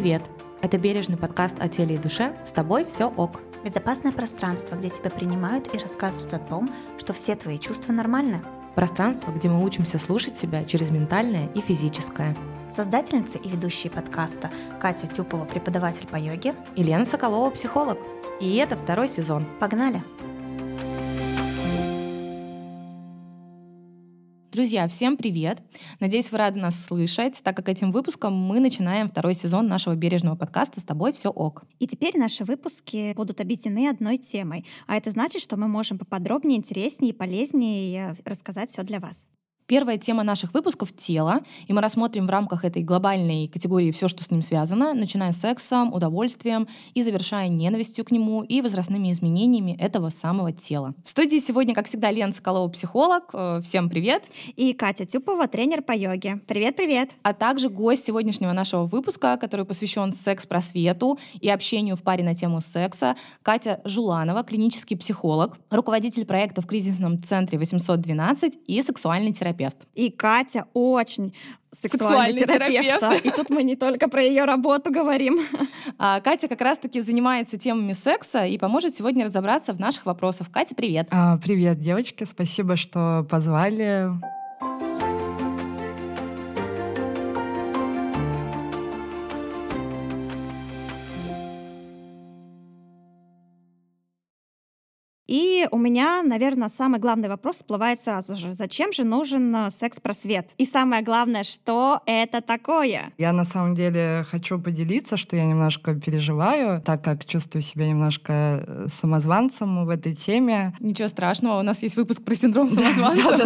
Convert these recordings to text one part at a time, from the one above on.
Привет! Это бережный подкаст о теле и душе. С тобой все ок. Безопасное пространство, где тебя принимают и рассказывают о том, что все твои чувства нормальны. Пространство, где мы учимся слушать себя через ментальное и физическое. Создательница и ведущие подкаста Катя Тюпова, преподаватель по йоге. И Лена Соколова, психолог. И это второй сезон. Погнали! Друзья, всем привет! Надеюсь, вы рады нас слышать, так как этим выпуском мы начинаем второй сезон нашего бережного подкаста «С тобой все ок». И теперь наши выпуски будут объединены одной темой, а это значит, что мы можем поподробнее, интереснее и полезнее рассказать все для вас. Первая тема наших выпусков — тело, и мы рассмотрим в рамках этой глобальной категории все, что с ним связано, начиная с сексом, удовольствием и завершая ненавистью к нему и возрастными изменениями этого самого тела. В студии сегодня, как всегда, Лена Соколова, психолог. Э, всем привет! И Катя Тюпова, тренер по йоге. Привет-привет! А также гость сегодняшнего нашего выпуска, который посвящен секс-просвету и общению в паре на тему секса, Катя Жуланова, клинический психолог, руководитель проекта в кризисном центре 812 и сексуальный терапевт терапевт. И Катя очень сексуальный, сексуальный терапевт. терапевт. И тут мы не только про ее работу говорим. А, Катя как раз-таки занимается темами секса и поможет сегодня разобраться в наших вопросах. Катя, привет. А, привет, девочки. Спасибо, что позвали. И у меня, наверное, самый главный вопрос всплывает сразу же. Зачем же нужен э, секс-просвет? И самое главное, что это такое? Я на самом деле хочу поделиться, что я немножко переживаю, так как чувствую себя немножко э, самозванцем в этой теме. Ничего страшного, у нас есть выпуск про синдром самозванца.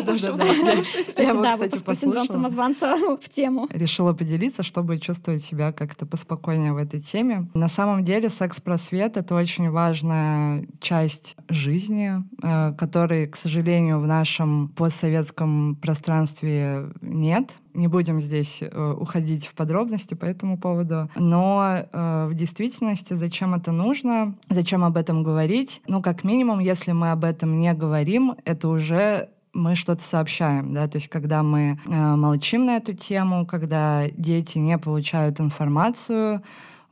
Да, выпуск про синдром самозванца в тему. Решила поделиться, чтобы чувствовать себя как-то поспокойнее в этой теме. На самом деле секс-просвет — это очень важная часть жизни жизни, э, которой, к сожалению, в нашем постсоветском пространстве нет. Не будем здесь э, уходить в подробности по этому поводу. Но э, в действительности, зачем это нужно, зачем об этом говорить? Ну, как минимум, если мы об этом не говорим, это уже мы что-то сообщаем, да, то есть когда мы э, молчим на эту тему, когда дети не получают информацию,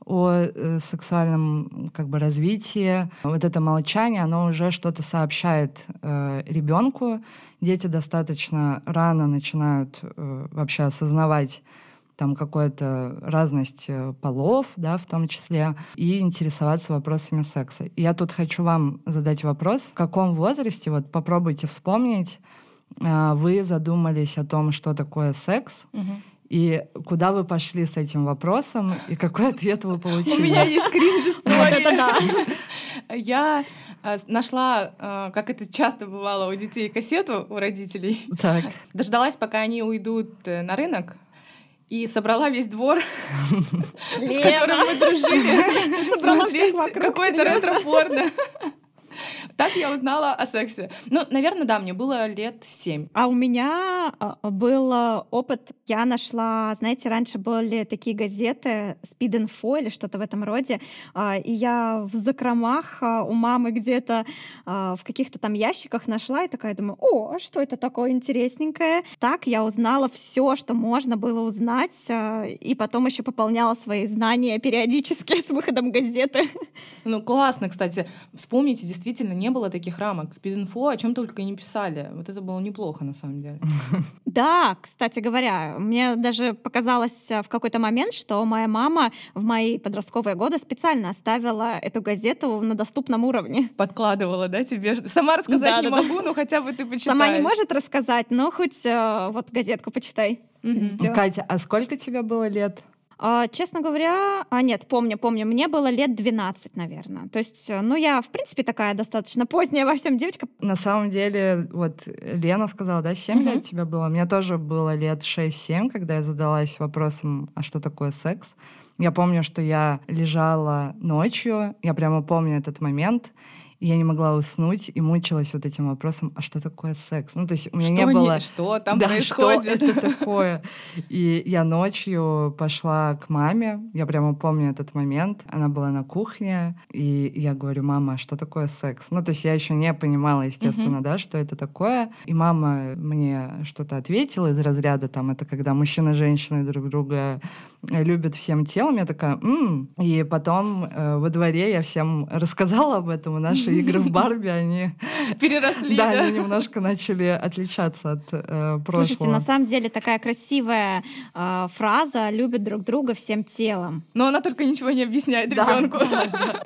о э, сексуальном как бы развитии. Вот это молчание, оно уже что-то сообщает э, ребенку. Дети достаточно рано начинают э, вообще осознавать там какую-то разность э, полов, да, в том числе, и интересоваться вопросами секса. Я тут хочу вам задать вопрос, в каком возрасте, вот попробуйте вспомнить, э, вы задумались о том, что такое секс, угу и куда вы пошли с этим вопросом, и какой ответ вы получили? У меня есть кринж история. Я э, нашла, э, как это часто бывало у детей, кассету у родителей. Так. Дождалась, пока они уйдут э, на рынок, и собрала весь двор, с которым мы дружили, смотреть какое-то ретро-порно. Так я узнала о сексе. Ну, наверное, да, мне было лет семь. А у меня а, был опыт, я нашла, знаете, раньше были такие газеты Speed Info или что-то в этом роде, а, и я в закромах а, у мамы где-то в каких-то там ящиках нашла и такая думаю, о, что это такое интересненькое. Так я узнала все, что можно было узнать, и потом еще пополняла свои знания периодически с выходом газеты. Ну, классно, кстати. Вспомните, действительно, не было таких рамок. Спид-инфо о чем только не писали. Вот это было неплохо, на самом деле. Да, кстати говоря, мне даже показалось э, в какой-то момент, что моя мама в мои подростковые годы специально оставила эту газету на доступном уровне. Подкладывала, да, тебе? Сама рассказать да, не да, могу, да. но хотя бы ты почитай. Сама не может рассказать, но хоть э, вот газетку почитай. Угу. Катя, а сколько тебе было лет? А, честно говоря, а нет, помню, помню, мне было лет 12, наверное. То есть, э, ну, я, в принципе, такая достаточно поздняя во всем девочка. На самом деле, вот Лена сказала, да, 7 угу. лет тебе было. Мне тоже было лет 6-7, когда я задалась вопросом, а что такое секс? Я помню, что я лежала ночью, я прямо помню этот момент, я не могла уснуть и мучилась вот этим вопросом, а что такое секс? Ну, то есть у меня что не было... Не, что там да, происходит? что это такое? И я ночью пошла к маме, я прямо помню этот момент, она была на кухне, и я говорю, мама, а что такое секс? Ну, то есть я еще не понимала, естественно, да, что это такое. И мама мне что-то ответила из разряда, там, это когда мужчина и женщина друг друга любит всем телом. Я такая, м И потом э, во дворе я всем рассказала об этом. И наши игры в Барби, они... Переросли, да? они немножко начали отличаться от э, прошлого. Слушайте, на самом деле такая красивая э, фраза «любят друг друга всем телом». Но она только ничего не объясняет ребенку.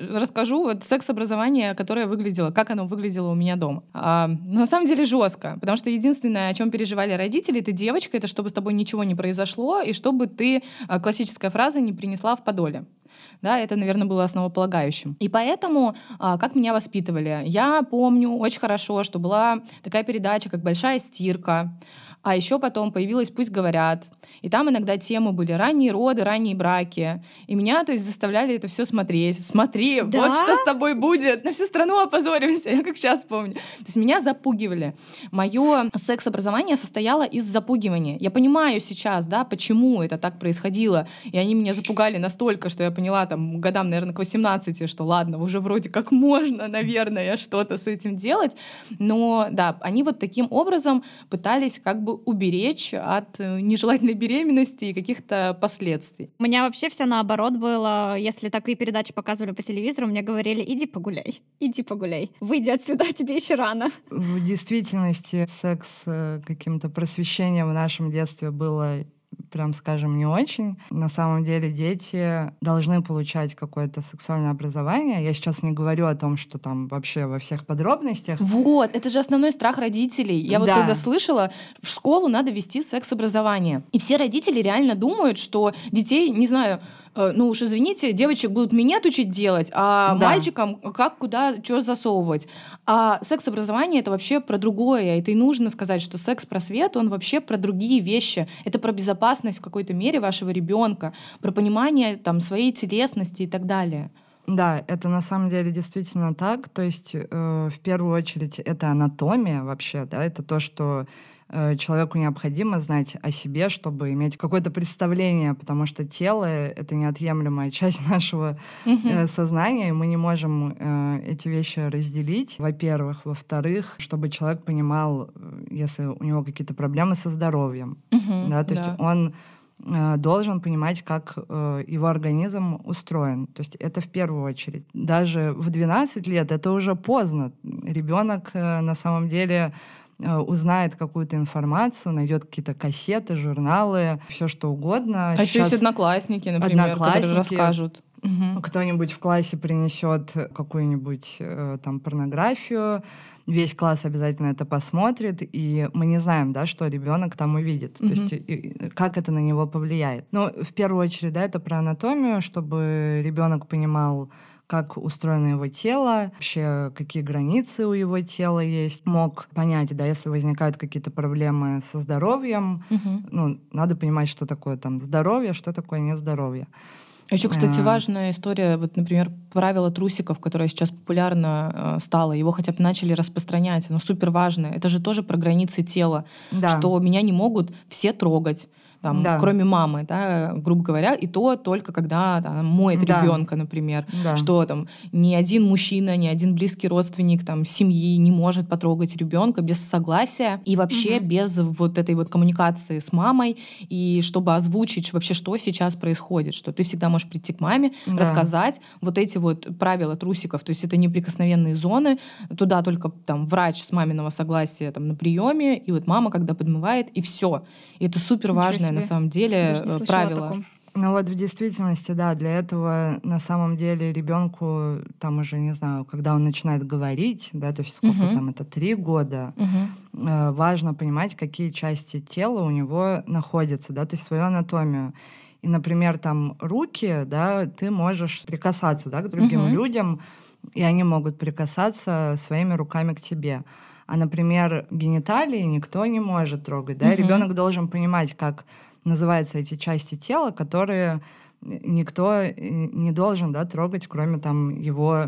Расскажу вот секс-образование, которое выглядело, как оно выглядело у меня дома. А, на самом деле жестко, потому что единственное, о чем переживали родители, ты девочка, это чтобы с тобой ничего не произошло, и чтобы ты а, классическая фраза не принесла в подоле. Да, это, наверное, было основополагающим. И поэтому, а, как меня воспитывали, я помню очень хорошо, что была такая передача, как «Большая стирка», а еще потом появилась «Пусть говорят». И там иногда темы были ранние роды, ранние браки. И меня, то есть, заставляли это все смотреть. Смотри, да? вот что с тобой будет. На всю страну опозоримся, я как сейчас помню. То есть меня запугивали. Мое секс-образование состояло из запугивания. Я понимаю сейчас, да, почему это так происходило. И они меня запугали настолько, что я поняла там годам, наверное, к 18, что ладно, уже вроде как можно, наверное, что-то с этим делать. Но да, они вот таким образом пытались как бы уберечь от э, нежелательной беременности и каких-то последствий. У меня вообще все наоборот было. Если такие передачи показывали по телевизору, мне говорили, иди погуляй, иди погуляй. Выйди отсюда, тебе еще рано. В действительности секс э, каким-то просвещением в нашем детстве было прям скажем, не очень. На самом деле дети должны получать какое-то сексуальное образование. Я сейчас не говорю о том, что там вообще во всех подробностях. Вот, это же основной страх родителей. Я да. вот когда слышала, в школу надо вести секс-образование. И все родители реально думают, что детей, не знаю, ну уж извините, девочек будут минет учить делать, а да. мальчикам как, куда, что засовывать. А секс-образование — это вообще про другое. Это и нужно сказать, что секс-просвет, он вообще про другие вещи. Это про безопасность в какой-то мере вашего ребенка, про понимание там, своей телесности и так далее. Да, это на самом деле действительно так. То есть э, в первую очередь это анатомия вообще, да, это то, что Э, человеку необходимо знать о себе, чтобы иметь какое-то представление, потому что тело — это неотъемлемая часть нашего э, сознания, и мы не можем э, эти вещи разделить, во-первых. Во-вторых, чтобы человек понимал, э, если у него какие-то проблемы со здоровьем, да, то да. есть он э, должен понимать, как э, его организм устроен. То есть это в первую очередь. Даже в 12 лет это уже поздно. Ребенок э, на самом деле Э, узнает какую-то информацию, найдет какие-то кассеты, журналы, все что угодно. А Сейчас еще есть одноклассники, например, одноклассники, которые расскажут. Кто-нибудь в классе принесет какую-нибудь э, там порнографию, весь класс обязательно это посмотрит, и мы не знаем, да, что ребенок там увидит, mm-hmm. то есть и, как это на него повлияет. Но в первую очередь, да, это про анатомию, чтобы ребенок понимал, как устроено его тело, вообще какие границы у его тела есть. Мог понять, да, если возникают какие-то проблемы со здоровьем, угу. ну, надо понимать, что такое там здоровье, что такое нездоровье. Еще, кстати, а. важная история, вот, например, правило трусиков, которое сейчас популярно э, стало, его хотя бы начали распространять, оно супер важное. Это же тоже про границы тела, да. что меня не могут все трогать там, да. кроме мамы, да, грубо говоря, и то только когда там, моет да. ребенка, например, да. что там ни один мужчина, ни один близкий родственник там семьи не может потрогать ребенка без согласия и вообще угу. без вот этой вот коммуникации с мамой и чтобы озвучить вообще что сейчас происходит, что ты всегда можешь прийти к маме, да. рассказать вот эти вот правила трусиков, то есть это неприкосновенные зоны, туда только там врач с маминого согласия там на приеме и вот мама когда подмывает и все, и это супер важно важное на самом деле э, правило. Ну вот в действительности, да, для этого на самом деле ребенку там уже, не знаю, когда он начинает говорить, да, то есть сколько угу. там это, три года, угу. э, важно понимать, какие части тела у него находятся, да, то есть свою анатомию. И, например, там руки, да, ты можешь прикасаться, да, к другим угу. людям, и они могут прикасаться своими руками к тебе. А, например, гениталии никто не может трогать. Да? Угу. Ребенок должен понимать, как называются эти части тела, которые никто не должен да, трогать, кроме там его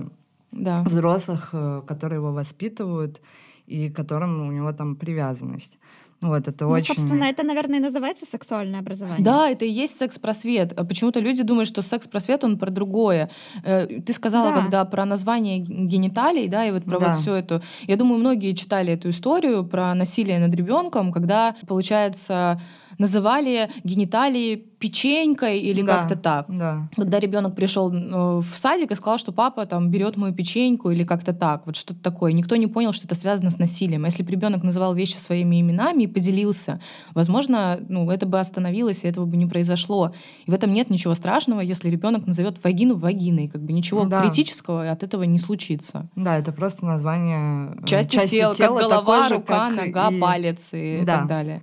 да. взрослых, э, которые его воспитывают и к которым у него там привязанность. Вот, это ну, очень... собственно, это, наверное, и называется сексуальное образование. Да, это и есть секс-просвет. А почему-то люди думают, что секс-просвет, он про другое. Э, ты сказала, да. когда про название гениталий, да, и вот про да. вот все это. Я думаю, многие читали эту историю про насилие над ребенком, когда, получается, называли гениталии печенькой или Да, как-то так. Да. Когда ребенок пришел э, в садик и сказал, что папа там берет мою печеньку или как-то так, вот что-то такое. Никто не понял, что это связано с насилием. Если бы ребенок называл вещи своими именами и поделился, возможно, ну, это бы остановилось, и этого бы не произошло. И в этом нет ничего страшного, если ребенок назовет вагину вагиной. Как бы ничего Да. критического от этого не случится. Да, это просто название э, Части, части тела, тела, как голова, же, рука, нога, и- палец и Да. так далее.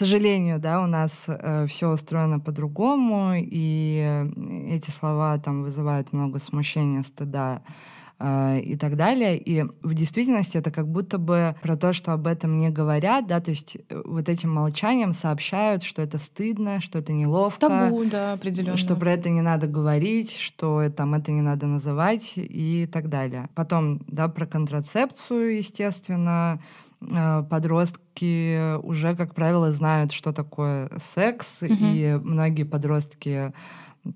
Сожалению, да, у нас все устроено по-другому, и э, эти слова там вызывают много смущения, стыда э, и так далее. И в действительности это как будто бы про то, что об этом не говорят, да, то есть э, вот этим молчанием сообщают, что это стыдно, что это неловко. Табу, да, определенно. Что про это не надо говорить, что там это не надо называть и так далее. Потом, да, про контрацепцию, естественно, э, подростки уже, как правило, знают, что такое секс, Мгм. и многие подростки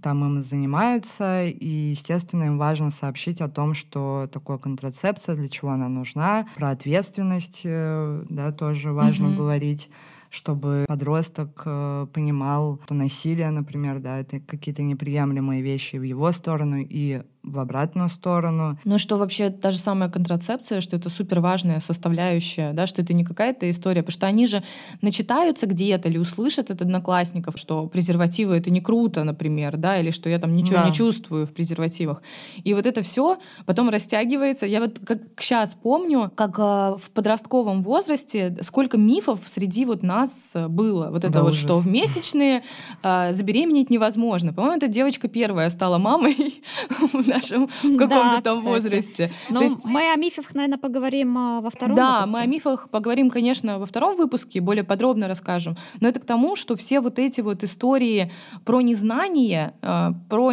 там им занимаются, и, естественно, им важно сообщить о том, что такое контрацепция, для чего она нужна, про ответственность, э, да, тоже важно Мгм. говорить чтобы подросток э, понимал, что насилие, например, да, это какие-то неприемлемые вещи в его сторону и в обратную сторону. Ну что вообще та же самая контрацепция, что это супер важная составляющая, да, что это не какая-то история, потому что они же начитаются где-то или услышат от одноклассников, что презервативы это не круто, например, да, или что я там ничего Да. не чувствую в презервативах. И вот это все потом растягивается. Я вот как сейчас помню, как а, в подростковом возрасте сколько мифов среди вот нас было. Вот это Да, вот, ужас. что в месячные а, забеременеть невозможно. По-моему, эта девочка первая стала мамой нашем в каком-то Да, там кстати. возрасте. Ну, То есть- мы о мифах, наверное, поговорим а, во втором да, выпуске. мы о мифах поговорим, конечно, во втором выпуске, более подробно расскажем. Но это к тому, что все вот эти вот истории про незнание, э, про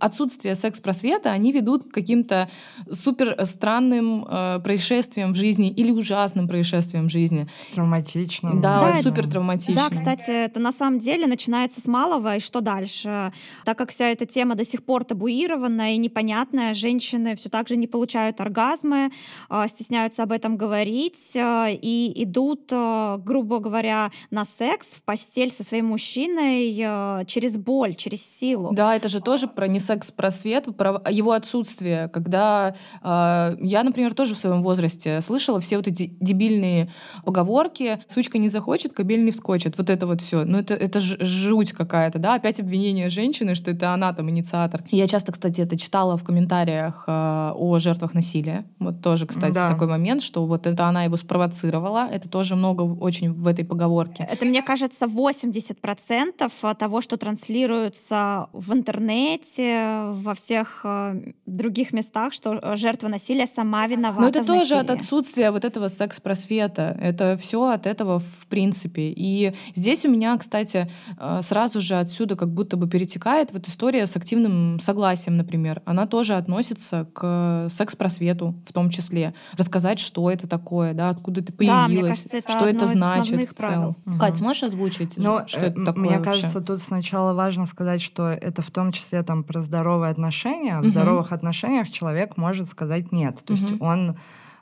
отсутствие секс-просвета, они ведут к каким-то супер странным э, происшествиям в жизни или ужасным происшествиям в жизни. Травматично. Да, Да, супер травматично. Да, кстати, это на самом деле начинается с малого, и что дальше? Так как вся эта тема до сих пор табуированная и непонятная, женщины все так же не получают оргазмы, а, стесняются об этом говорить а, и идут, а, грубо говоря, на секс, в постель со своим мужчиной через боль, через силу. Да, это же тоже про не секс-просвет, про его отсутствие. Когда я, например, тоже в своем возрасте слышала все вот эти дебильные поговорки «сучка не захочет, кобель не вскочит». Вот это вот все. Ну, это, это ж- жуть какая-то, да? Опять обвинение женщины, что это она там инициатор. Я часто, кстати, это читала в комментариях э, о жертвах насилия. Вот тоже, кстати, Да. такой момент, что вот это она его спровоцировала. Это тоже много очень в этой поговорке. Это, мне кажется, 80% того, что транслируется в интернете, во всех э, других местах, что э, жертва насилия сама виновата Но это в тоже от насилии. отсутствия вот этого секс-просвета. Это все от этого в принципе. И здесь у меня, кстати, э, сразу же отсюда как будто бы перетекает вот история с активным согласием, например. Она тоже относится к секс-просвету в том числе. Рассказать, что это такое, да, откуда ты Да, мне появилась, кажется, это что это значит в целом. Мгм. Кать, можешь озвучить, Но что э, это м- такое мне вообще? кажется, тут сначала важно сказать, что это в том числе там про здоровые отношения. В Мгм. здоровых отношениях человек может сказать нет. То есть Мгм. он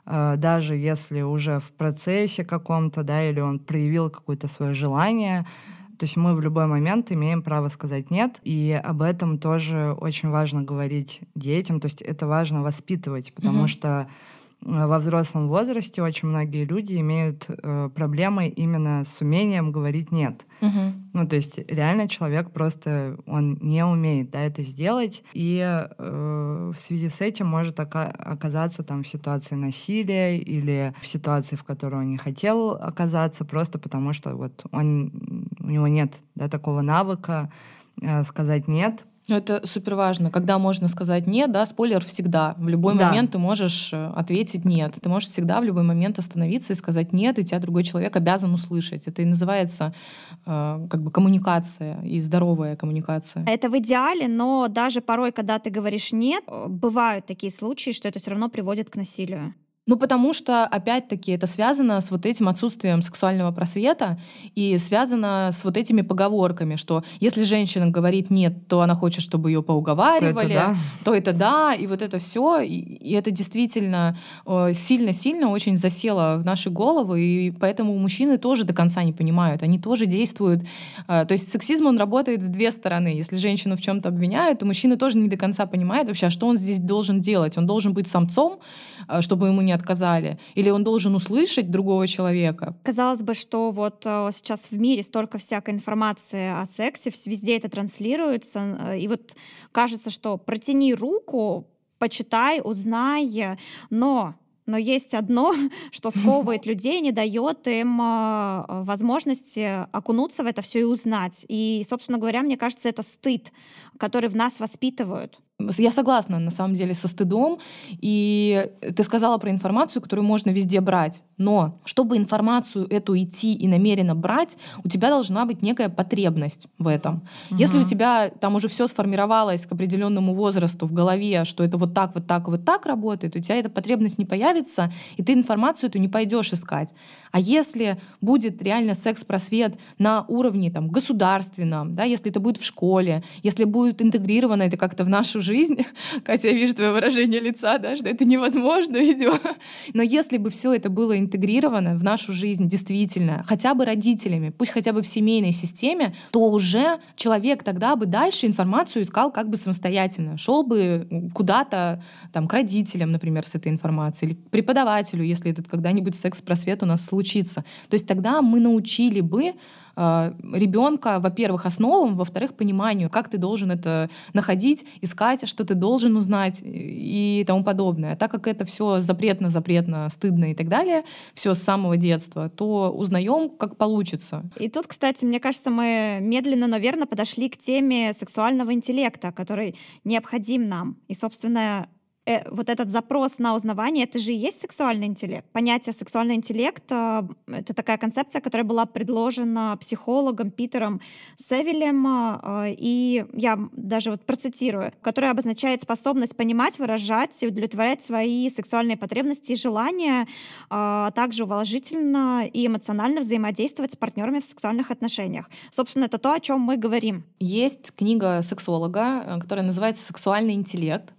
э, даже если уже в процессе каком-то, да, или он проявил какое-то свое желание, то есть мы в любой момент имеем право сказать нет, и об этом тоже очень важно говорить детям, то есть это важно воспитывать, потому Мгм. что во взрослом возрасте очень многие люди имеют э, проблемы именно с умением говорить нет. Мгм. Ну, то есть реально человек просто, он не умеет да, это сделать, и э, в связи с этим может ока- оказаться там в ситуации насилия или в ситуации, в которой он не хотел оказаться, просто потому что вот он, у него нет да, такого навыка э, сказать «нет», Это супер важно. Когда можно сказать нет, да, спойлер всегда. В любой Да. момент ты можешь э, ответить нет. Ты можешь всегда в любой момент остановиться и сказать нет, и тебя другой человек обязан услышать. Это и называется э, как бы коммуникация и здоровая коммуникация. Это в идеале, но даже порой, когда ты говоришь нет, э, бывают такие случаи, что это все равно приводит к насилию. Ну, потому что, опять-таки, это связано с вот этим отсутствием сексуального просвета и связано с вот этими поговорками, что если женщина говорит нет, то она хочет, чтобы ее поуговаривали, то это да, то это да и вот это все, и, и это действительно сильно-сильно очень засело в наши головы, и поэтому мужчины тоже до конца не понимают, они тоже действуют. Э, то есть сексизм, он работает в две стороны. Если женщину в чем-то обвиняют, то мужчина тоже не до конца понимает вообще, а что он здесь должен делать. Он должен быть самцом, э, чтобы ему не отказали, или он должен услышать другого человека. Казалось бы, что вот э, сейчас в мире столько всякой информации о сексе, везде это транслируется, и вот кажется, что протяни руку, почитай, узнай, но но есть одно, что сковывает людей, не дает им возможности окунуться в это все и узнать. И, собственно говоря, мне кажется, это стыд, который в нас воспитывают. Я согласна, на самом деле, со стыдом. И ты сказала про информацию, которую можно везде брать. Но чтобы информацию эту идти и намеренно брать, у тебя должна быть некая потребность в этом. Угу. Если у тебя там уже все сформировалось к определенному возрасту в голове, что это вот так, вот так, вот так работает, у тебя эта потребность не появится, и ты информацию эту не пойдешь искать. А если будет реально секс-просвет на уровне там, государственном, да, если это будет в школе, если будет интегрировано это как-то в нашу жизнь, Катя, я вижу твое выражение лица, да, что это невозможно, видимо. Но если бы все это было интегрировано в нашу жизнь действительно, хотя бы родителями, пусть хотя бы в семейной системе, то уже человек тогда бы дальше информацию искал как бы самостоятельно, шел бы куда-то там к родителям, например, с этой информацией, или к преподавателю, если этот когда-нибудь секс-просвет у нас случится. То есть тогда мы научили бы э, ребенка, во-первых, основам, во-вторых, пониманию, как ты должен это находить, искать, что ты должен узнать и тому подобное. Так как это все запретно, запретно, стыдно и так далее, все с самого детства, то узнаем, как получится. И тут, кстати, мне кажется, мы медленно, но верно подошли к теме сексуального интеллекта, который необходим нам. И, собственно, э, вот этот запрос на узнавание, это же и есть сексуальный интеллект. Понятие сексуальный интеллект э, — это такая концепция, которая была предложена психологом Питером Севилем, э, и я даже вот процитирую, которая обозначает способность понимать, выражать и удовлетворять свои сексуальные потребности и желания, э, а также уважительно и эмоционально взаимодействовать с партнерами в сексуальных отношениях. Собственно, это то, о чем мы говорим. Есть книга сексолога, э, которая называется «Сексуальный интеллект».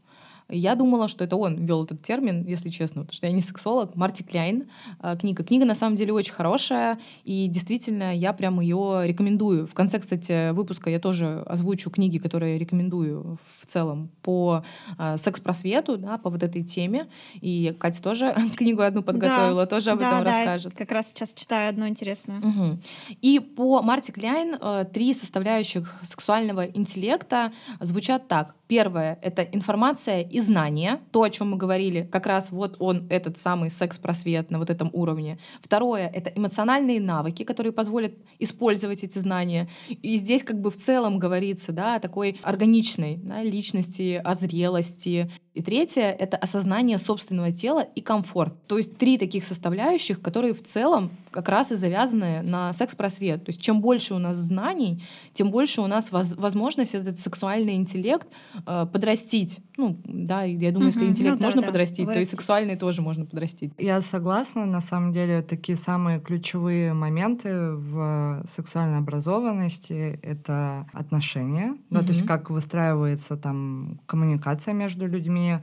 Я думала, что это он ввел этот термин, если честно, потому что я не сексолог. Марти Кляйн э, книга. Книга на самом деле очень хорошая, и действительно я прям ее рекомендую. В конце, кстати, выпуска я тоже озвучу книги, которые я рекомендую в целом по э, секс-просвету, да, по вот этой теме. И Катя тоже книгу одну подготовила, да, тоже об да, этом да, расскажет. Как раз сейчас читаю одну интересную. Угу. И по Марти Кляйн э, три составляющих сексуального интеллекта звучат так. Первое — это информация и знания, то, о чем мы говорили, как раз вот он, этот самый секс-просвет на вот этом уровне. Второе — это эмоциональные навыки, которые позволят использовать эти знания. И здесь как бы в целом говорится да, о такой органичной да, личности, о зрелости, и третье — это осознание собственного тела и комфорт. То есть три таких составляющих, которые в целом как раз и завязаны на секс-просвет. То есть чем больше у нас знаний, тем больше у нас воз возможность этот сексуальный интеллект э, подрастить. Ну, да, я думаю, если интеллект ну, можно да, подрастить, да. то и сексуальный тоже можно подрастить. Я согласна. На самом деле, такие самые ключевые моменты в сексуальной образованности — это отношения. Да, то есть как выстраивается там коммуникация между людьми,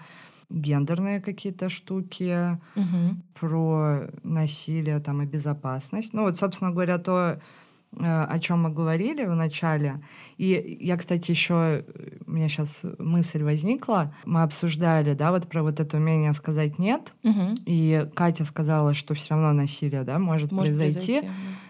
гендерные какие-то штуки, угу. про насилие там и безопасность. Ну вот, собственно говоря, то, о чем мы говорили в начале. И я, кстати, еще у меня сейчас мысль возникла. Мы обсуждали, да, вот про вот это умение сказать нет. Угу. И Катя сказала, что все равно насилие, да, может, может произойти. произойти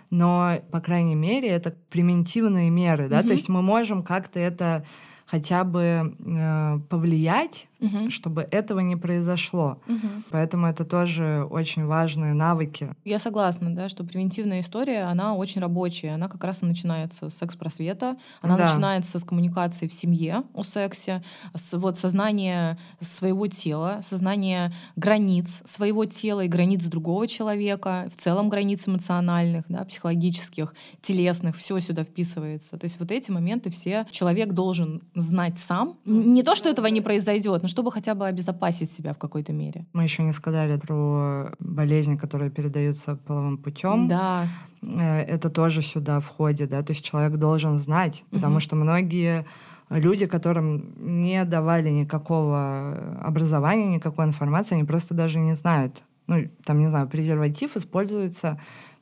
но, по крайней мере, это примитивные меры, да, угу. то есть мы можем как-то это хотя бы э, повлиять угу. чтобы этого не произошло. Угу. Поэтому это тоже очень важные навыки. Я согласна, да, что превентивная история, она очень рабочая. Она как раз и начинается с секс-просвета, она да. начинается с коммуникации в семье о сексе, с вот сознания своего тела, сознания границ своего тела и границ другого человека, в целом границ эмоциональных, да, психологических, телесных, все сюда вписывается. То есть вот эти моменты все человек должен знать сам. Не то, что этого не произойдет, но чтобы хотя бы обезопасить себя в какой-то мере. Мы еще не сказали про болезни, которые передаются половым путем. Да. Э, это тоже сюда входит, да, то есть человек должен знать, потому угу. что многие люди, которым не давали никакого образования, никакой информации, они просто даже не знают. Ну, там, не знаю, презерватив используется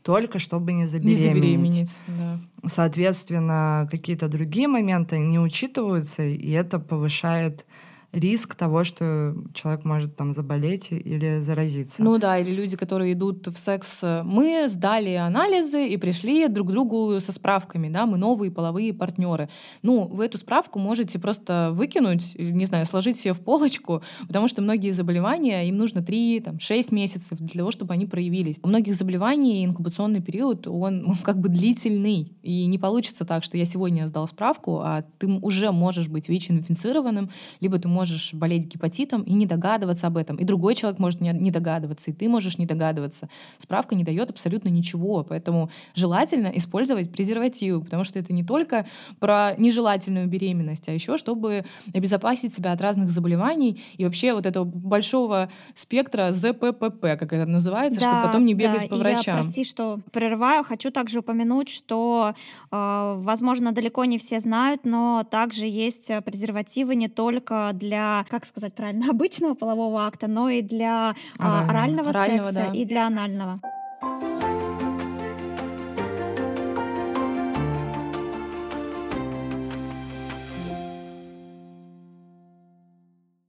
только чтобы не забеременеть. Не забеременеть, да. Соответственно, какие-то другие моменты не учитываются, и это повышает риск того, что человек может там заболеть или заразиться. Ну да, или люди, которые идут в секс. Мы сдали анализы и пришли друг к другу со справками, да, мы новые половые партнеры. Ну, вы эту справку можете просто выкинуть, не знаю, сложить себе в полочку, потому что многие заболевания, им нужно 3-6 месяцев для того, чтобы они проявились. У многих заболеваний инкубационный период, он, он как бы длительный, и не получится так, что я сегодня сдал справку, а ты уже можешь быть ВИЧ-инфицированным, либо ты можешь болеть гепатитом и не догадываться об этом. И другой человек может не догадываться, и ты можешь не догадываться. Справка не дает абсолютно ничего. Поэтому желательно использовать презервативы, потому что это не только про нежелательную беременность, а еще чтобы обезопасить себя от разных заболеваний и вообще вот этого большого спектра ЗППП, как это называется, да, чтобы потом не бегать да, по врачам. Я, прости, что прерываю. Хочу также упомянуть, что, э, возможно, далеко не все знают, но также есть презервативы не только для для, как сказать правильно, обычного полового акта, но и для а, орального, орального секса да. и для анального.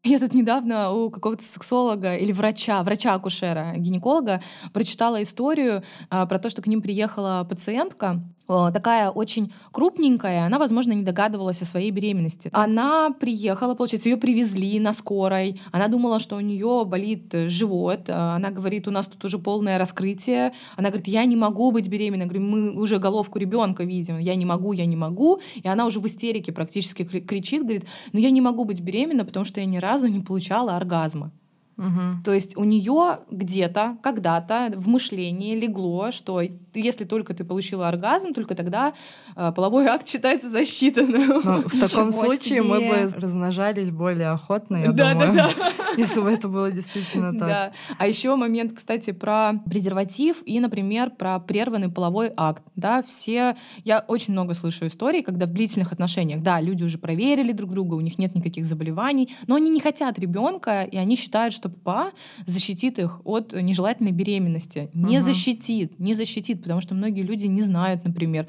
Я тут недавно у какого-то сексолога или врача, врача-акушера, гинеколога, прочитала историю а, про то, что к ним приехала пациентка, такая очень крупненькая, она, возможно, не догадывалась о своей беременности. Она приехала, получается, ее привезли на скорой, она думала, что у нее болит э, живот, э, она говорит, у нас тут уже полное раскрытие, она говорит, я не могу быть беременной, я говорю, мы уже головку ребенка видим, я не могу, я не могу, и она уже в истерике практически кричит, говорит, ну я не могу быть беременна, потому что я ни разу не получала оргазма. Угу. То есть у нее где-то, когда-то в мышлении легло, что если только ты получила оргазм, только тогда э, половой акт считается засчитанным. Но в таком случае мы бы размножались более охотно, я да, думаю, да, да. если бы это было действительно так. Да. А еще момент, кстати, про презерватив и, например, про прерванный половой акт. Да, все... Я очень много слышу историй, когда в длительных отношениях, да, люди уже проверили друг друга, у них нет никаких заболеваний, но они не хотят ребенка, и они считают, что ППА защитит их от нежелательной беременности. Не угу. защитит, не защитит, потому что многие люди не знают, например.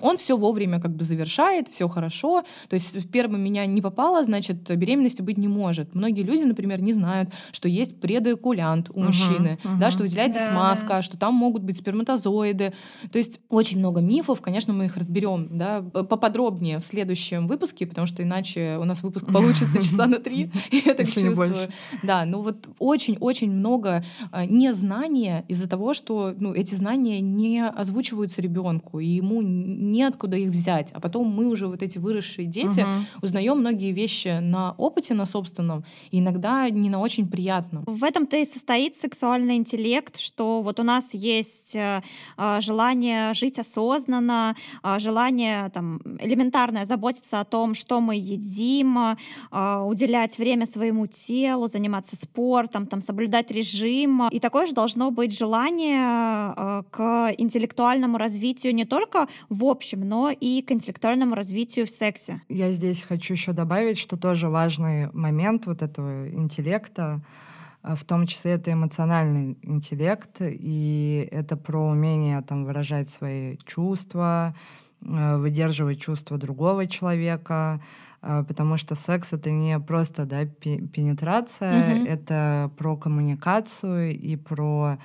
Он все вовремя как бы завершает, все хорошо. То есть в первом меня не попало, значит, беременности быть не может. Многие люди, например, не знают, что есть предоэкулянт у uh мужчины, uh да, что выделяется да, смазка, что там могут быть сперматозоиды. То есть очень много мифов, конечно, мы их разберем да, поподробнее в следующем выпуске, потому что иначе у нас выпуск получится часа на три, я так чувствую. Да, ну вот очень-очень много а, незнания из-за того, что ну, эти знания не озвучиваются ребенку, и ему неоткуда их взять. А потом мы уже вот эти выросшие дети угу. узнаем многие вещи на опыте, на собственном, и иногда не на очень приятном. В этом-то и состоит сексуальный интеллект, что вот у нас есть э, а, желание жить осознанно, э, желание там, элементарное заботиться о том, что мы едим, э, уделять время своему телу, заниматься спортом, там, соблюдать режим. И такое же должно быть желание э, к интеллектуальному развитию не только в общем, но и к интеллектуальному развитию в сексе. Я здесь хочу еще добавить, что тоже важный момент вот этого интеллекта, а, в том числе это эмоциональный интеллект, и это про умение там, выражать свои чувства, а, выдерживать чувства другого человека, а, потому что секс это не просто да, пенетрация, угу. это про коммуникацию и про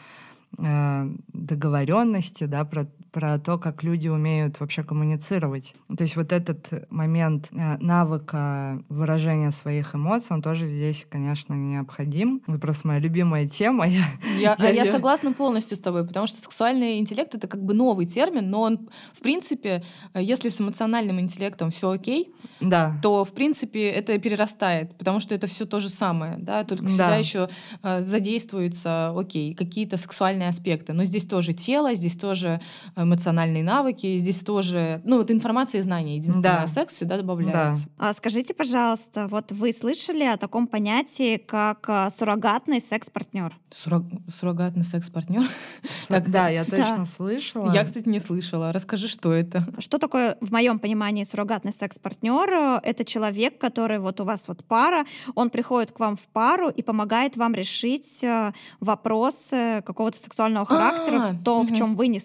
договоренности, да, про, про то, как люди умеют вообще коммуницировать. То есть вот этот момент э, навыка выражения своих эмоций, он тоже здесь, конечно, необходим. Это просто моя любимая тема. Я, я, я, я согласна полностью с тобой, потому что сексуальный интеллект — это как бы новый термин, но он, в принципе, э, если с эмоциональным интеллектом все окей, да. то, в принципе, это перерастает, потому что это все то же самое, да, только да. всегда еще задействуются, окей, какие-то сексуальные аспекты. Но здесь тоже тело, здесь тоже эмоциональные навыки, здесь тоже, ну, вот информация и знания. Единственное, да. секс сюда добавляется. Да. А скажите, пожалуйста, вот вы слышали о таком понятии, как а, суррогатный секс-партнер? Суррог... Суррогатный секс-партнер? Как... Да, я точно да. слышала. Я, кстати, не слышала. Расскажи, что это? Что такое, в моем понимании, суррогатный секс-партнер? Это человек, который вот у вас вот пара, он приходит к вам в пару и помогает вам решить э, вопросы какого-то сексуального характера, а, то, в чем вы не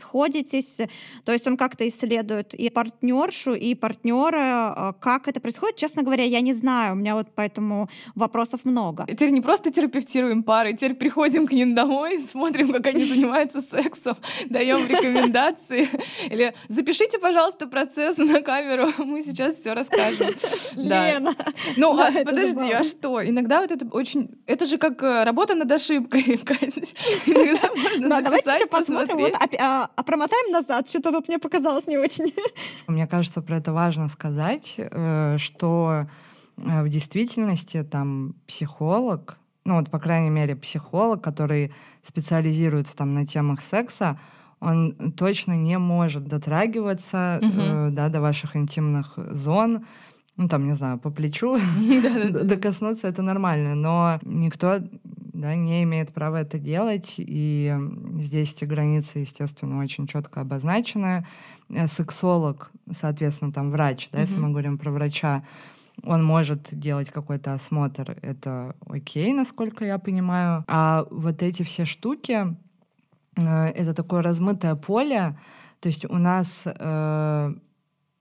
сходитесь. То есть он как-то исследует и партнершу, и партнера, э, как это происходит. Честно говоря, я не знаю. У меня вот поэтому вопросов много. Теперь не просто терапевтируем пары, теперь приходим к ним домой, смотрим, как они занимаются сексом, даем рекомендации. Или запишите, пожалуйста, процесс на камеру, мы сейчас все расскажем. Лена. Ну, а, подожди, а что? Иногда вот это очень... Это же как э, работа над ошибкой. Иногда можно еще посмотрим. А, а, а промотаем назад. Что-то тут мне показалось не очень. Мне кажется, про это важно сказать, э, что э, в действительности там психолог, ну вот, по крайней мере, психолог, который специализируется там на темах секса, он точно не может дотрагиваться угу. э, да, до ваших интимных зон, ну там, не знаю, по плечу докоснуться это нормально, но никто да, не имеет права это делать, и здесь эти границы, естественно, очень четко обозначены. Э, сексолог, соответственно, там врач, да, если мы говорим про врача, он может делать какой-то осмотр, это окей, насколько я понимаю. А вот эти все штуки, э, это такое размытое поле, то есть у нас э,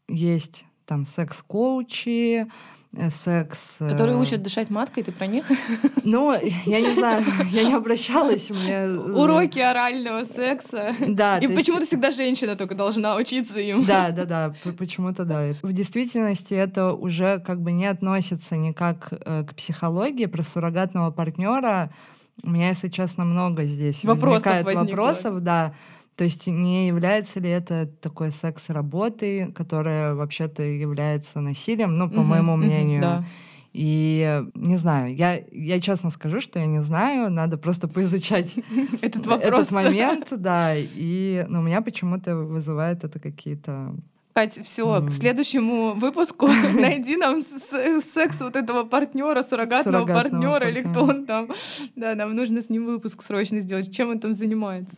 есть там секс-коучи, э, секс... Которые э, учат дышать маткой, ты про них? Ну, я не знаю, я не обращалась. Мне... Э, Уроки орального секса. Да. И почему-то есть... всегда женщина только должна учиться им. Да, да, да, почему-то да. В действительности это уже как бы не относится никак к психологии, про суррогатного партнера. У меня, если честно, много здесь вопросов возникает возникло. вопросов, да. То есть не является ли это такой секс работой, которая вообще-то является насилием, ну, по угу, моему мнению. да. И не знаю, я, я честно скажу, что я не знаю, надо просто поизучать этот вопрос. Этот момент, да. И но у меня почему-то вызывает это какие-то Кать, все, mm. к следующему выпуску найди нам секс вот этого партнера, суррогатного, партнера, или кто он там. Да, нам нужно с ним выпуск срочно сделать. Чем он там занимается?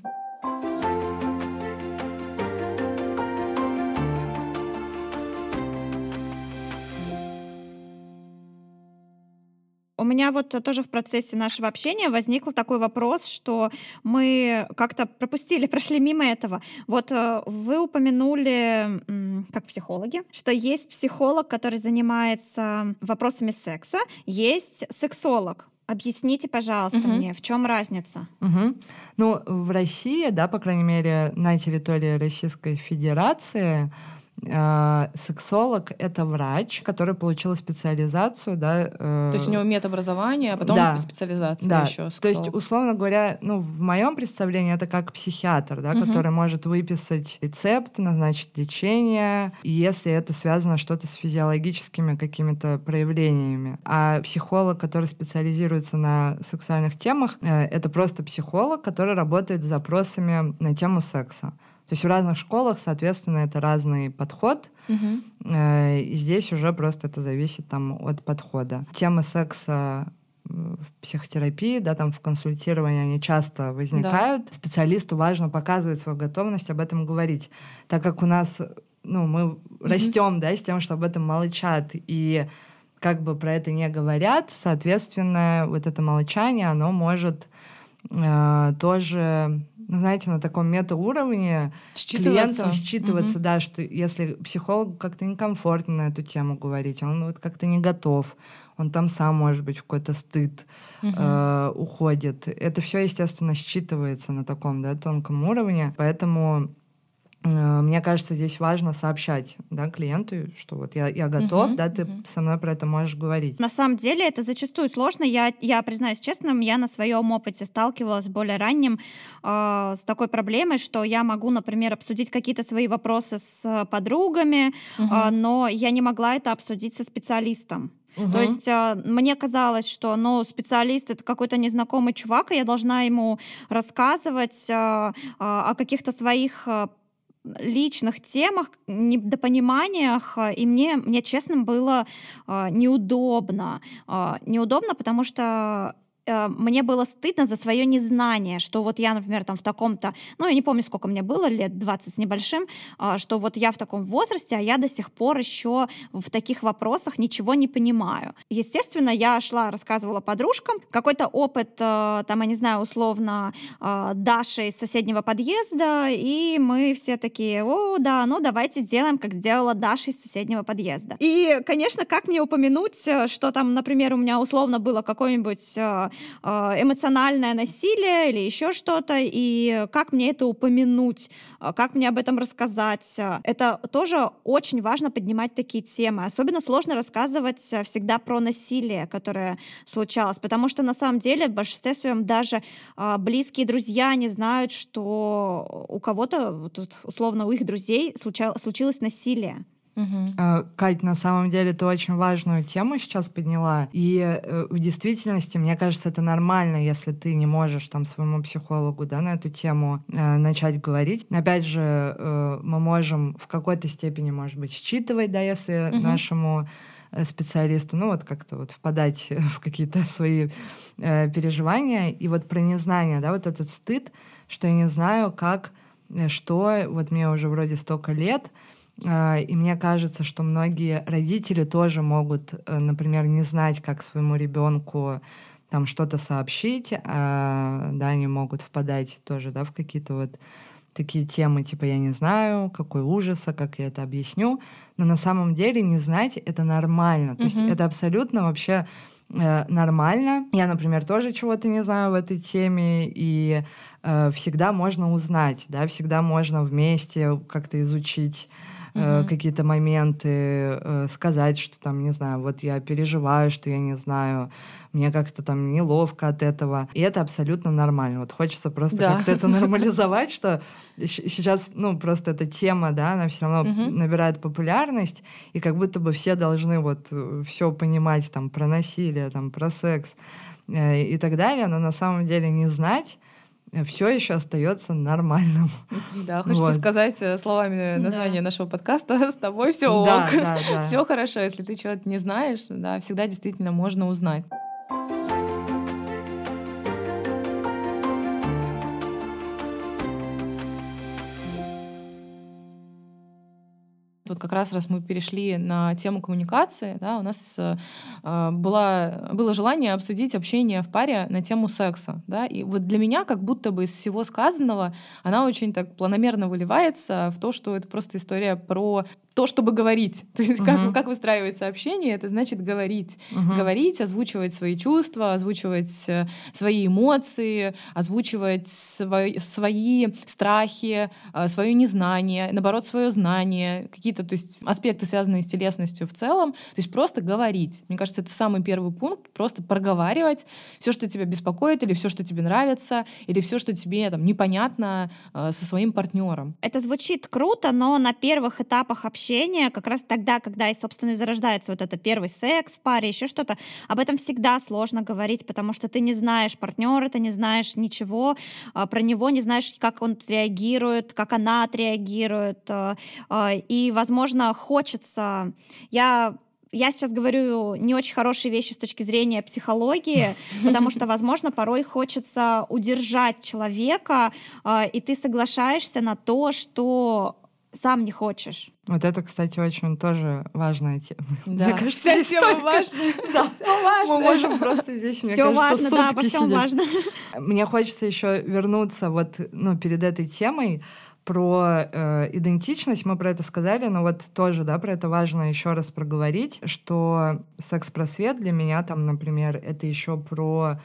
Меня вот тоже в процессе нашего общения возникл такой вопрос, что мы как-то пропустили, прошли мимо этого. Вот э, вы упомянули, как психологи, что есть психолог, который занимается вопросами секса, есть сексолог. Объясните, пожалуйста, угу. мне, в чем разница? Угу. Ну, в России, да, по крайней мере, на территории Российской Федерации сексолог — это врач, который получил специализацию, да. Э, то есть у него медобразование, а потом да, специализация да. еще. То есть, условно говоря, ну, в моем представлении это как психиатр, да, угу. который может выписать рецепт, назначить лечение, если это связано что-то с физиологическими какими-то проявлениями. А психолог, который специализируется на сексуальных темах, э, это просто психолог, который работает с запросами на тему секса. То есть в разных школах, соответственно, это разный подход. Угу. И здесь уже просто это зависит там от подхода. Темы секса в психотерапии, да, там в консультировании они часто возникают. Да. Специалисту важно показывать свою готовность об этом говорить, так как у нас, ну, мы mm растем, да, с тем, что об этом молчат и как бы про это не говорят, соответственно, вот это молчание, оно может э, тоже знаете, на таком метауровне клиентам считываться, угу. да, что если психолог как-то некомфортно на эту тему говорить, он вот как-то не готов, он там сам, может быть, в какой-то стыд угу. э, уходит. Это все, естественно, считывается на таком, да, тонком уровне, поэтому мне кажется, здесь важно сообщать да, клиенту, что вот я, я готов, uh-huh, да, ты uh-huh. со мной про это можешь говорить. На самом деле это зачастую сложно. Я, я признаюсь честно, я на своем опыте сталкивалась более ранним э, с такой проблемой, что я могу, например, обсудить какие-то свои вопросы с подругами, uh-huh. э, но я не могла это обсудить со специалистом. Угу. То есть э, мне казалось, что ну, специалист это какой-то незнакомый чувак, и я должна ему рассказывать э, э, о каких-то своих личных темах, недопониманиях, и мне, мне честно, было э, неудобно. Э, неудобно, потому что Э, мне было стыдно за свое незнание, что вот я, например, там в таком-то, ну, я не помню, сколько мне было, лет 20 с небольшим, а, что вот я в таком возрасте, а я до сих пор еще в таких вопросах ничего не понимаю. Естественно, я шла, рассказывала подружкам, какой-то опыт, э, там, я не знаю, условно, э, Даши из соседнего подъезда, и мы все такие, о, да, ну, давайте сделаем, как сделала Даша из соседнего подъезда. И, конечно, как мне упомянуть, что там, например, у меня условно было какой-нибудь а, эмоциональное насилие или еще что-то, и как мне это упомянуть, а, как мне об этом рассказать. Это тоже очень важно поднимать такие темы. Особенно сложно рассказывать всегда про насилие, которое случалось, потому что на самом деле в большинстве своем даже близкие друзья не знают, что у кого-то, условно, у их друзей случилось насилие. Угу. Кать, на самом деле ты очень важную тему сейчас подняла. И э, в действительности, мне кажется, это нормально, если ты не можешь там своему психологу да, на эту тему э, начать говорить. Опять же, э, мы можем в какой-то степени, может быть, считывать, да, если угу. нашему э, специалисту, ну вот как-то вот впадать в какие-то свои э, переживания. И вот про незнание, да, вот этот стыд, что я не знаю, как, э, что, вот мне уже вроде столько лет, и мне кажется, что многие родители тоже могут, э, например, не знать, как своему ребенку там что-то сообщить, а, да, они могут впадать тоже, да, в какие-то вот такие темы, типа «я не знаю, какой ужас, а как я это объясню», но на самом деле не знать — это нормально, то mm-hmm. есть это абсолютно вообще э, нормально. Я, например, тоже чего-то не знаю в этой теме, и э, всегда можно узнать, да, всегда можно вместе как-то изучить э, какие-то моменты, э, сказать, что там, не знаю, вот я переживаю, что я не знаю, мне как-то там неловко от этого. И это абсолютно нормально. Вот хочется просто да. как-то это нормализовать, что сейчас, ну, просто эта тема, да, она все равно угу. набирает популярность, и как будто бы все должны вот э, все понимать там про насилие, там про секс э, и так далее, но на самом деле не знать все еще остается нормальным. Да, хочется вот. сказать э, словами названия да. нашего подкаста: с тобой все ок, да, да, да. все хорошо. Если ты чего-то не знаешь, да, всегда действительно можно узнать. Вот как раз раз мы перешли на тему коммуникации, да, у нас э, была, было желание обсудить общение в паре на тему секса. Да, и вот для меня как будто бы из всего сказанного она очень так планомерно выливается в то, что это просто история про то, чтобы говорить. То есть uh-huh. как, как выстраивается общение, это значит говорить. Uh-huh. Говорить, озвучивать свои чувства, озвучивать э, свои эмоции, озвучивать свои, свои страхи, э, свое незнание, наоборот, свое знание, какие-то то есть, аспекты, связанные с телесностью в целом. То есть просто говорить. Мне кажется, это самый первый пункт. Просто проговаривать все, что тебя беспокоит, или все, что тебе нравится, или все, что тебе там, непонятно э, со своим партнером. Это звучит круто, но на первых этапах общения общения, как раз тогда, когда и, собственно, и зарождается вот это первый секс в паре, еще что-то, об этом всегда сложно говорить, потому что ты не знаешь партнера, ты не знаешь ничего а, про него, не знаешь, как он отреагирует, как она отреагирует. А, а, и, возможно, хочется... Я я сейчас говорю не очень хорошие вещи с точки зрения психологии, потому что, возможно, порой хочется удержать человека, и ты соглашаешься на то, что сам не хочешь. Вот это, кстати, очень тоже важная тема. Да, мне кажется, вся тема важная. Да, все важно. Мы можем просто здесь, мне все кажется, важно, да, обо всем важно. Мне хочется еще вернуться вот, ну, перед этой темой про э, идентичность, мы про это сказали, но вот тоже, да, про это важно еще раз проговорить, что секс-просвет для меня там, например, это еще про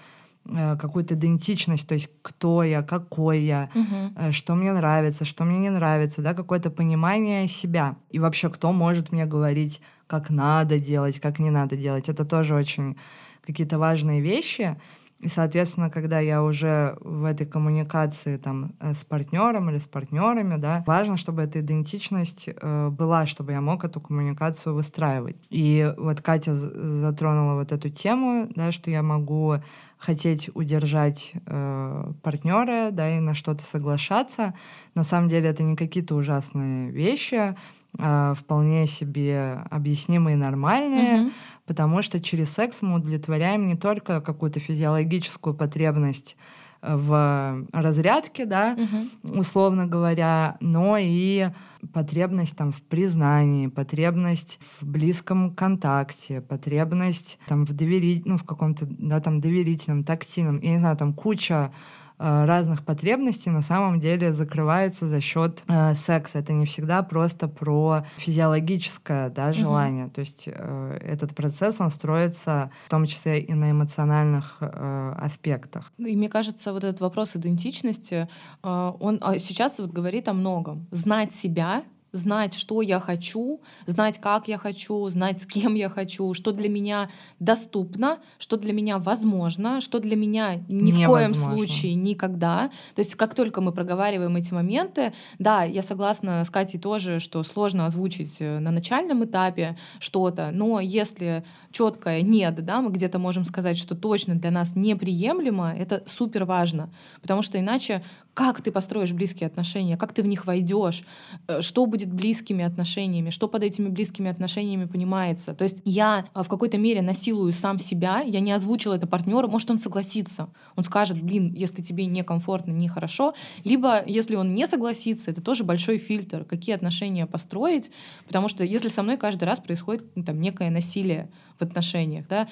какую-то идентичность, то есть кто я, какой я, Мгм. что мне нравится, что мне не нравится, да, какое-то понимание себя. И вообще, кто может мне говорить, как надо делать, как не надо делать. Это тоже очень какие-то важные вещи. И, соответственно, когда я уже в этой коммуникации там э, с партнером или с партнерами, да, важно, чтобы эта идентичность э, была, чтобы я мог эту коммуникацию выстраивать. И вот Катя затронула вот эту тему, да, что я могу хотеть удержать э, партнера, да, и на что-то соглашаться. На самом деле это не какие-то ужасные вещи, а вполне себе объяснимые нормальные, Мгм. Потому что через секс мы удовлетворяем не только какую-то физиологическую потребность э, в разрядке, да, Мгм. условно говоря, но и потребность там в признании, потребность в близком контакте, потребность там в довери... ну, в каком-то, да, там доверительном, тактильном, я не знаю, там куча разных потребностей на самом деле закрывается за счет э, секса. Это не всегда просто про физиологическое да, желание. То есть э, этот процесс, он строится в том числе и на эмоциональных э, аспектах. Ну, И мне кажется, вот этот вопрос идентичности, э, он а, сейчас вот говорит о многом. Знать себя, знать, что я хочу, знать, как я хочу, знать, с кем я хочу, что для меня доступно, что для меня возможно, что для меня ни в коем Невозможно. случае никогда. То есть как только мы проговариваем эти моменты, да, я согласна с Катей тоже, что сложно озвучить э, на начальном этапе что-то, но если четкое нет, да, мы где-то можем сказать, что точно для нас неприемлемо, это супер важно, потому что иначе как ты построишь близкие отношения, как ты в них войдешь, э, что будет близкими отношениями, что под этими близкими отношениями понимается. То есть я а, в какой-то мере насилую сам себя, я не озвучила это партнеру, может он согласится, он скажет, блин, если тебе некомфортно, нехорошо, либо если он не согласится, это тоже большой фильтр, какие отношения построить, потому что если со мной каждый раз происходит ну, там некое насилие в отношениях, да,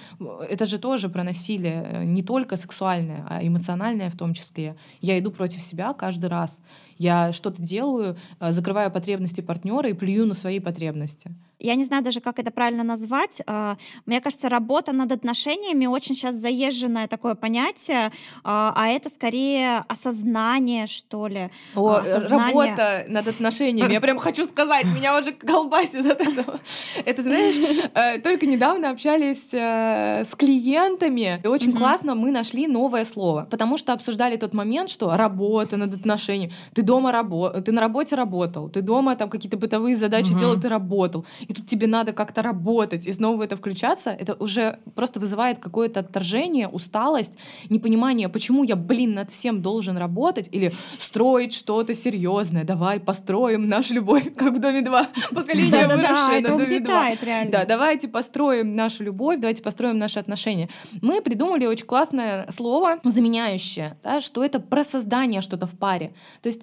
это же тоже про насилие э, не только сексуальное, а эмоциональное в том числе. Я иду против себя каждый раз. Я что-то делаю, э, закрываю потребности партнера и плюю на свои потребности. Я не знаю даже, как это правильно назвать. А, Мне кажется, работа над отношениями очень сейчас заезженное такое понятие, а а это скорее осознание, что ли. О, А, э, осознание. работа над отношениями. Я прям хочу сказать, меня уже колбасит от этого. Это, знаешь, э, только недавно общались с клиентами, и очень классно мы нашли новое слово, потому что обсуждали тот момент, что работа над отношениями. Ты дома работал, ты на работе работал, ты дома там какие-то бытовые задачи Мгм. делал, ты работал, и тут тебе надо как-то работать, и снова в это включаться, это уже просто вызывает какое-то отторжение, усталость, непонимание, почему я, блин, над всем должен работать или строить что-то серьезное. Давай построим нашу любовь, как в доме 2. Поколение выросшее на доме 2. угнетает реально. Да, давайте построим нашу любовь, давайте построим наши отношения. Мы придумали очень классное слово, заменяющее, да, что это про создание что-то в паре. То есть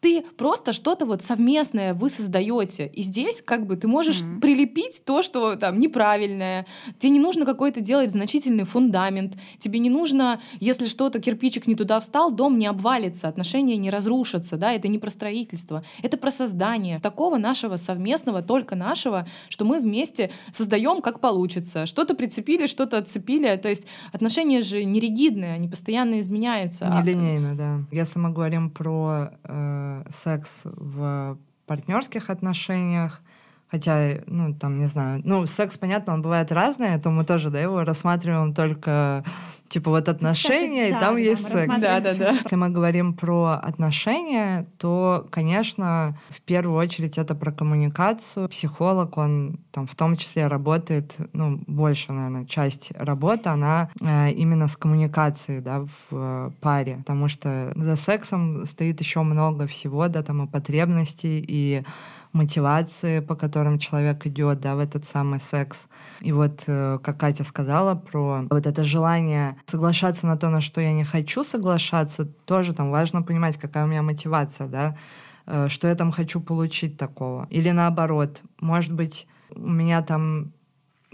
ты просто что-то вот совместное вы создаете. И здесь как бы ты можешь Мгм. прилепить то, что там неправильное. Тебе не нужно какой-то делать значительный фундамент. Тебе не нужно, если что-то, кирпичик не туда встал, дом не обвалится, отношения не разрушатся. Да? Это не про строительство. Это про создание такого нашего совместного, только нашего, что мы вместе создаем, как получится. Что-то прицепили, что-то отцепили. То есть отношения же не ригидные, они постоянно изменяются. Нелинейно, да. Если мы говорим про э, секс в партнерских отношениях, хотя, ну, там, не знаю, ну, секс, понятно, он бывает разный, то мы тоже, да, его рассматриваем только, типа, вот отношения, Кстати, и да, там да, есть секс. Да, да, да. Если мы говорим про отношения, то, конечно, в первую очередь это про коммуникацию. Психолог, он там в том числе работает, ну, больше, наверное, часть работы, она э, именно с коммуникацией, да, в э, паре. Потому что за сексом стоит еще много всего, да, там и потребностей, и мотивации, по которым человек идет, да, в этот самый секс. И вот, э, как Катя сказала про вот это желание соглашаться на то, на что я не хочу соглашаться, тоже там важно понимать, какая у меня мотивация, да, э, что я там хочу получить такого. Или наоборот, может быть, у меня там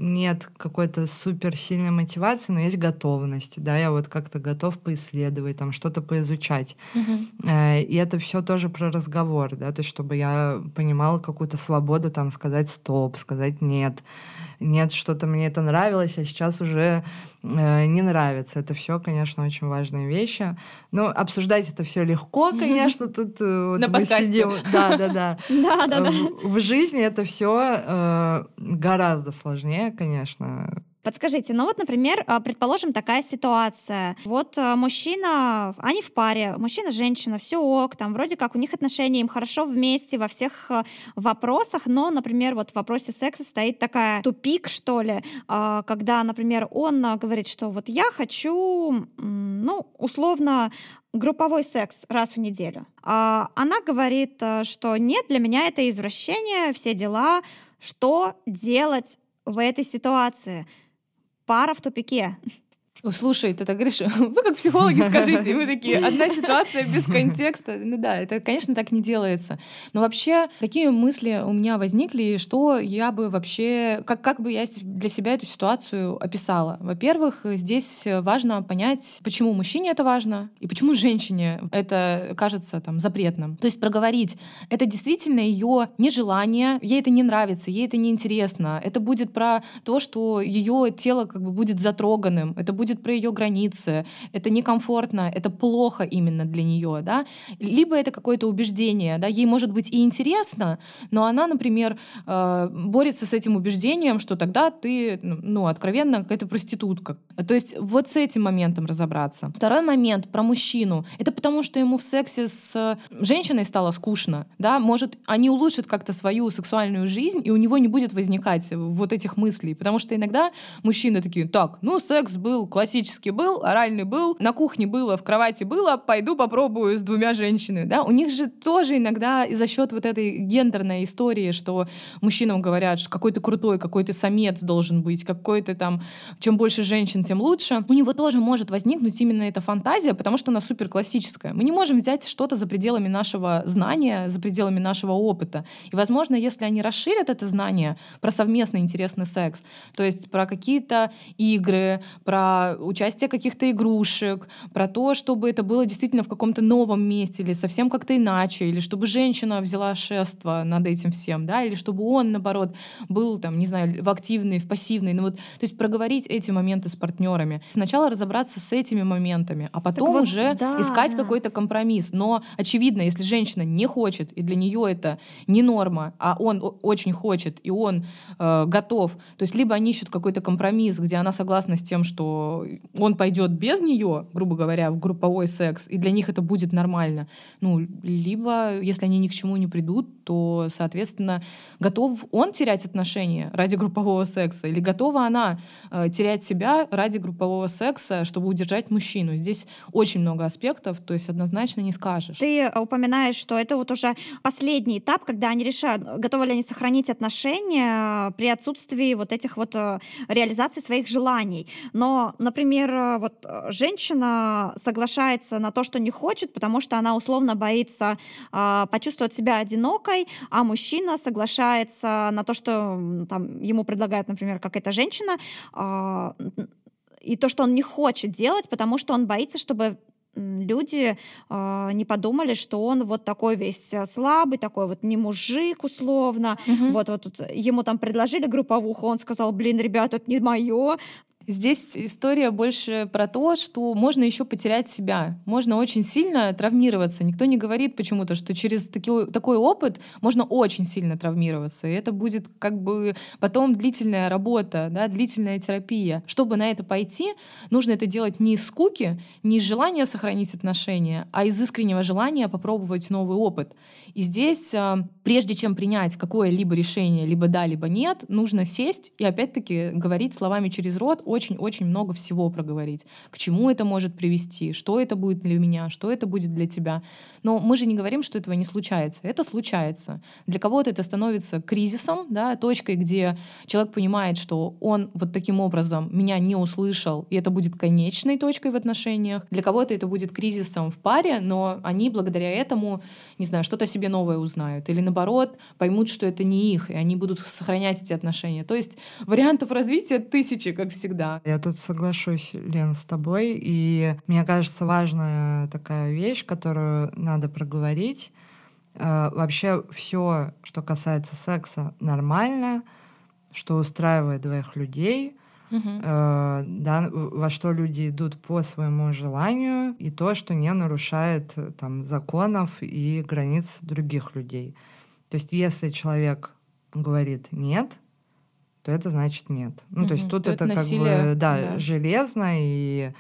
нет какой-то суперсильной мотивации, но есть готовность, да, я вот как-то готов поисследовать, там что-то поизучать. Э, И это все тоже про разговор, да, то есть чтобы я понимала какую-то свободу там сказать стоп, сказать нет. нет, что-то мне это нравилось, а сейчас уже не нравится. Это все, конечно, очень важные вещи. Но обсуждать это все легко, конечно, тут э, вот На мы подкасте. сидим. Да, да, да. Да, да, да. В, в жизни это все гораздо сложнее, конечно. Подскажите, ну вот, например, а, предположим, такая ситуация. Вот а, мужчина, они в паре, мужчина, женщина, все ок, там вроде как у них отношения, им хорошо вместе во всех а, вопросах, но, например, вот в вопросе секса стоит такая тупик, что ли, когда, например, он говорит, что вот я хочу, ну, условно, групповой секс раз в неделю. Она говорит, что нет, для меня это извращение, все дела. Что делать в этой ситуации? Пара в тупике. О, Слушай, ты так говоришь, вы как психологи скажите, и мы такие, одна ситуация без контекста. Ну да, это, конечно, так не делается. Но вообще, какие мысли у меня возникли, и что я бы вообще, как, как бы я для себя эту ситуацию описала? Во-первых, здесь важно понять, почему мужчине это важно, и почему женщине это кажется там запретным. То есть проговорить, это действительно ее нежелание, ей это не нравится, ей это не интересно. Это будет про то, что ее тело как бы будет затроганным, это будет про ее границы, это некомфортно, это плохо именно для нее, да. Либо это какое-то убеждение, да, ей может быть и интересно, но она, например, э, борется с этим убеждением, что тогда ты, ну, откровенно, какая-то проститутка. То есть вот с этим моментом разобраться. Второй момент про мужчину. Это потому, что ему в сексе с женщиной стало скучно, да, может, они улучшат как-то свою сексуальную жизнь, и у него не будет возникать вот этих мыслей, потому что иногда мужчины такие, так, ну, секс был, классический был, оральный был, на кухне было, в кровати было, пойду попробую с двумя женщинами, да, у них же тоже иногда за счет вот этой гендерной истории, что мужчинам говорят, что какой ты крутой, какой ты самец должен быть, какой ты там, чем больше женщин, тем лучше, у него тоже может возникнуть именно эта фантазия, потому что она супер классическая. Мы не можем взять что-то за пределами нашего знания, за пределами нашего опыта. И, возможно, если они расширят это знание про совместный интересный секс, то есть про какие-то игры, про участие каких-то игрушек, про то, чтобы это было действительно в каком-то новом месте или совсем как-то иначе, или чтобы женщина взяла шефство над этим всем, да, или чтобы он, наоборот, был там, не знаю, в активный, в пассивный. Ну вот, то есть проговорить эти моменты с партнерами. Сначала разобраться с этими моментами, а потом вот, уже да, искать да. какой-то компромисс. Но очевидно, если женщина не хочет, и для нее это не норма, а он очень хочет, и он э, готов, то есть либо они ищут какой-то компромисс, где она согласна с тем, что он пойдет без нее, грубо говоря, в групповой секс, и для них это будет нормально. Ну, либо, если они ни к чему не придут, то, соответственно, готов он терять отношения ради группового секса, или готова она э, терять себя ради группового секса, чтобы удержать мужчину. Здесь очень много аспектов, то есть однозначно не скажешь. Ты э, упоминаешь, что это вот уже последний этап, когда они решают, готовы ли они сохранить отношения э, при отсутствии вот этих вот э, реализаций своих желаний. Но, например, э, вот э, женщина соглашается на то, что не хочет, потому что она условно боится э, почувствовать себя одинокой, а мужчина соглашается на то, что там ему предлагает, например, какая-то женщина, э, и то, что он не хочет делать, потому что он боится, чтобы люди э, не подумали, что он вот такой весь э, слабый, такой вот не мужик условно. Мгм. Вот, вот, вот ему там предложили групповуху, он сказал, блин, ребят, это не мое. Здесь история больше про то, что можно еще потерять себя, можно очень сильно травмироваться. Никто не говорит почему-то, что через такой, такой опыт можно очень сильно травмироваться. И это будет как бы потом длительная работа, да, длительная терапия. Чтобы на это пойти, нужно это делать не из скуки, не из желания сохранить отношения, а из искреннего желания попробовать новый опыт. И здесь, а, прежде чем принять какое-либо решение, либо да, либо нет, нужно сесть и опять-таки говорить словами через рот, очень-очень много всего проговорить. К чему это может привести, что это будет для меня, что это будет для тебя. Но мы же не говорим, что этого не случается. Это случается. Для кого-то это становится кризисом, да, точкой, где человек понимает, что он вот таким образом меня не услышал, и это будет конечной точкой в отношениях. Для кого-то это будет кризисом в паре, но они благодаря этому, не знаю, что-то себе новое узнают. Или наоборот, поймут, что это не их, и они будут сохранять эти отношения. То есть вариантов развития тысячи, как всегда. Я тут соглашусь, Лен, с тобой. И мне кажется, важная такая вещь, которую надо проговорить. Э, Вообще все, что касается секса, нормально. что устраивает двоих людей, э, да, во что люди идут по своему желанию, и то, что не нарушает э, там, законов и границ других людей. То есть если человек говорит «нет», то это значит нет. Ну, угу. то есть тут то это, это как бы, да, да, железно, и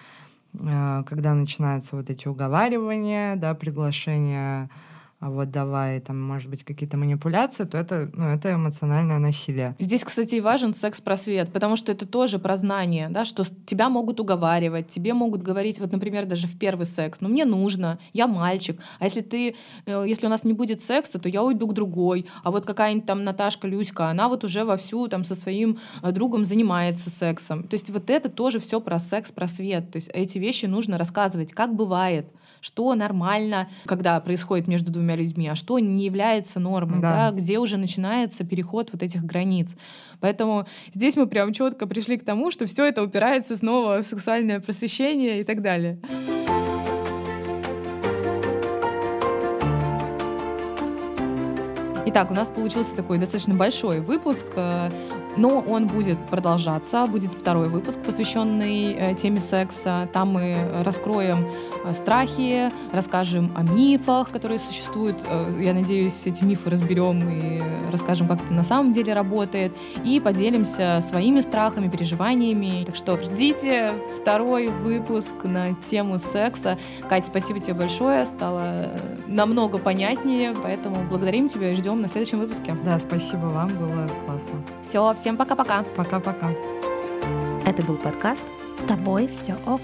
э, когда начинаются вот эти уговаривания, да, приглашения вот давай, там, может быть, какие-то манипуляции, то это, ну, это эмоциональное насилие. Здесь, кстати, и важен секс-просвет, потому что это тоже про знание, да, что тебя могут уговаривать, тебе могут говорить, вот, например, даже в первый секс, ну, мне нужно, я мальчик, а если ты, э, если у нас не будет секса, то я уйду к другой, а вот какая-нибудь там Наташка Люська, она вот уже вовсю там со своим э, другом занимается сексом. То есть вот это тоже все про секс-просвет, то есть эти вещи нужно рассказывать, как бывает, что нормально, когда происходит между двумя людьми, а что не является нормой, да. Да, где уже начинается переход вот этих границ. Поэтому здесь мы прям четко пришли к тому, что все это упирается снова в сексуальное просвещение и так далее. Итак, у нас получился такой достаточно большой выпуск. Но он будет продолжаться, будет второй выпуск, посвященный э, теме секса. Там мы раскроем э, страхи, расскажем о мифах, которые существуют. Э, я надеюсь, эти мифы разберем и расскажем, как это на самом деле работает. И поделимся своими страхами, переживаниями. Так что ждите второй выпуск на тему секса. Катя, спасибо тебе большое. Стало намного понятнее, поэтому благодарим тебя и ждем на следующем выпуске. Да, спасибо вам, было классно. Все, всем пока-пока. Пока-пока. Это был подкаст «С тобой все ок».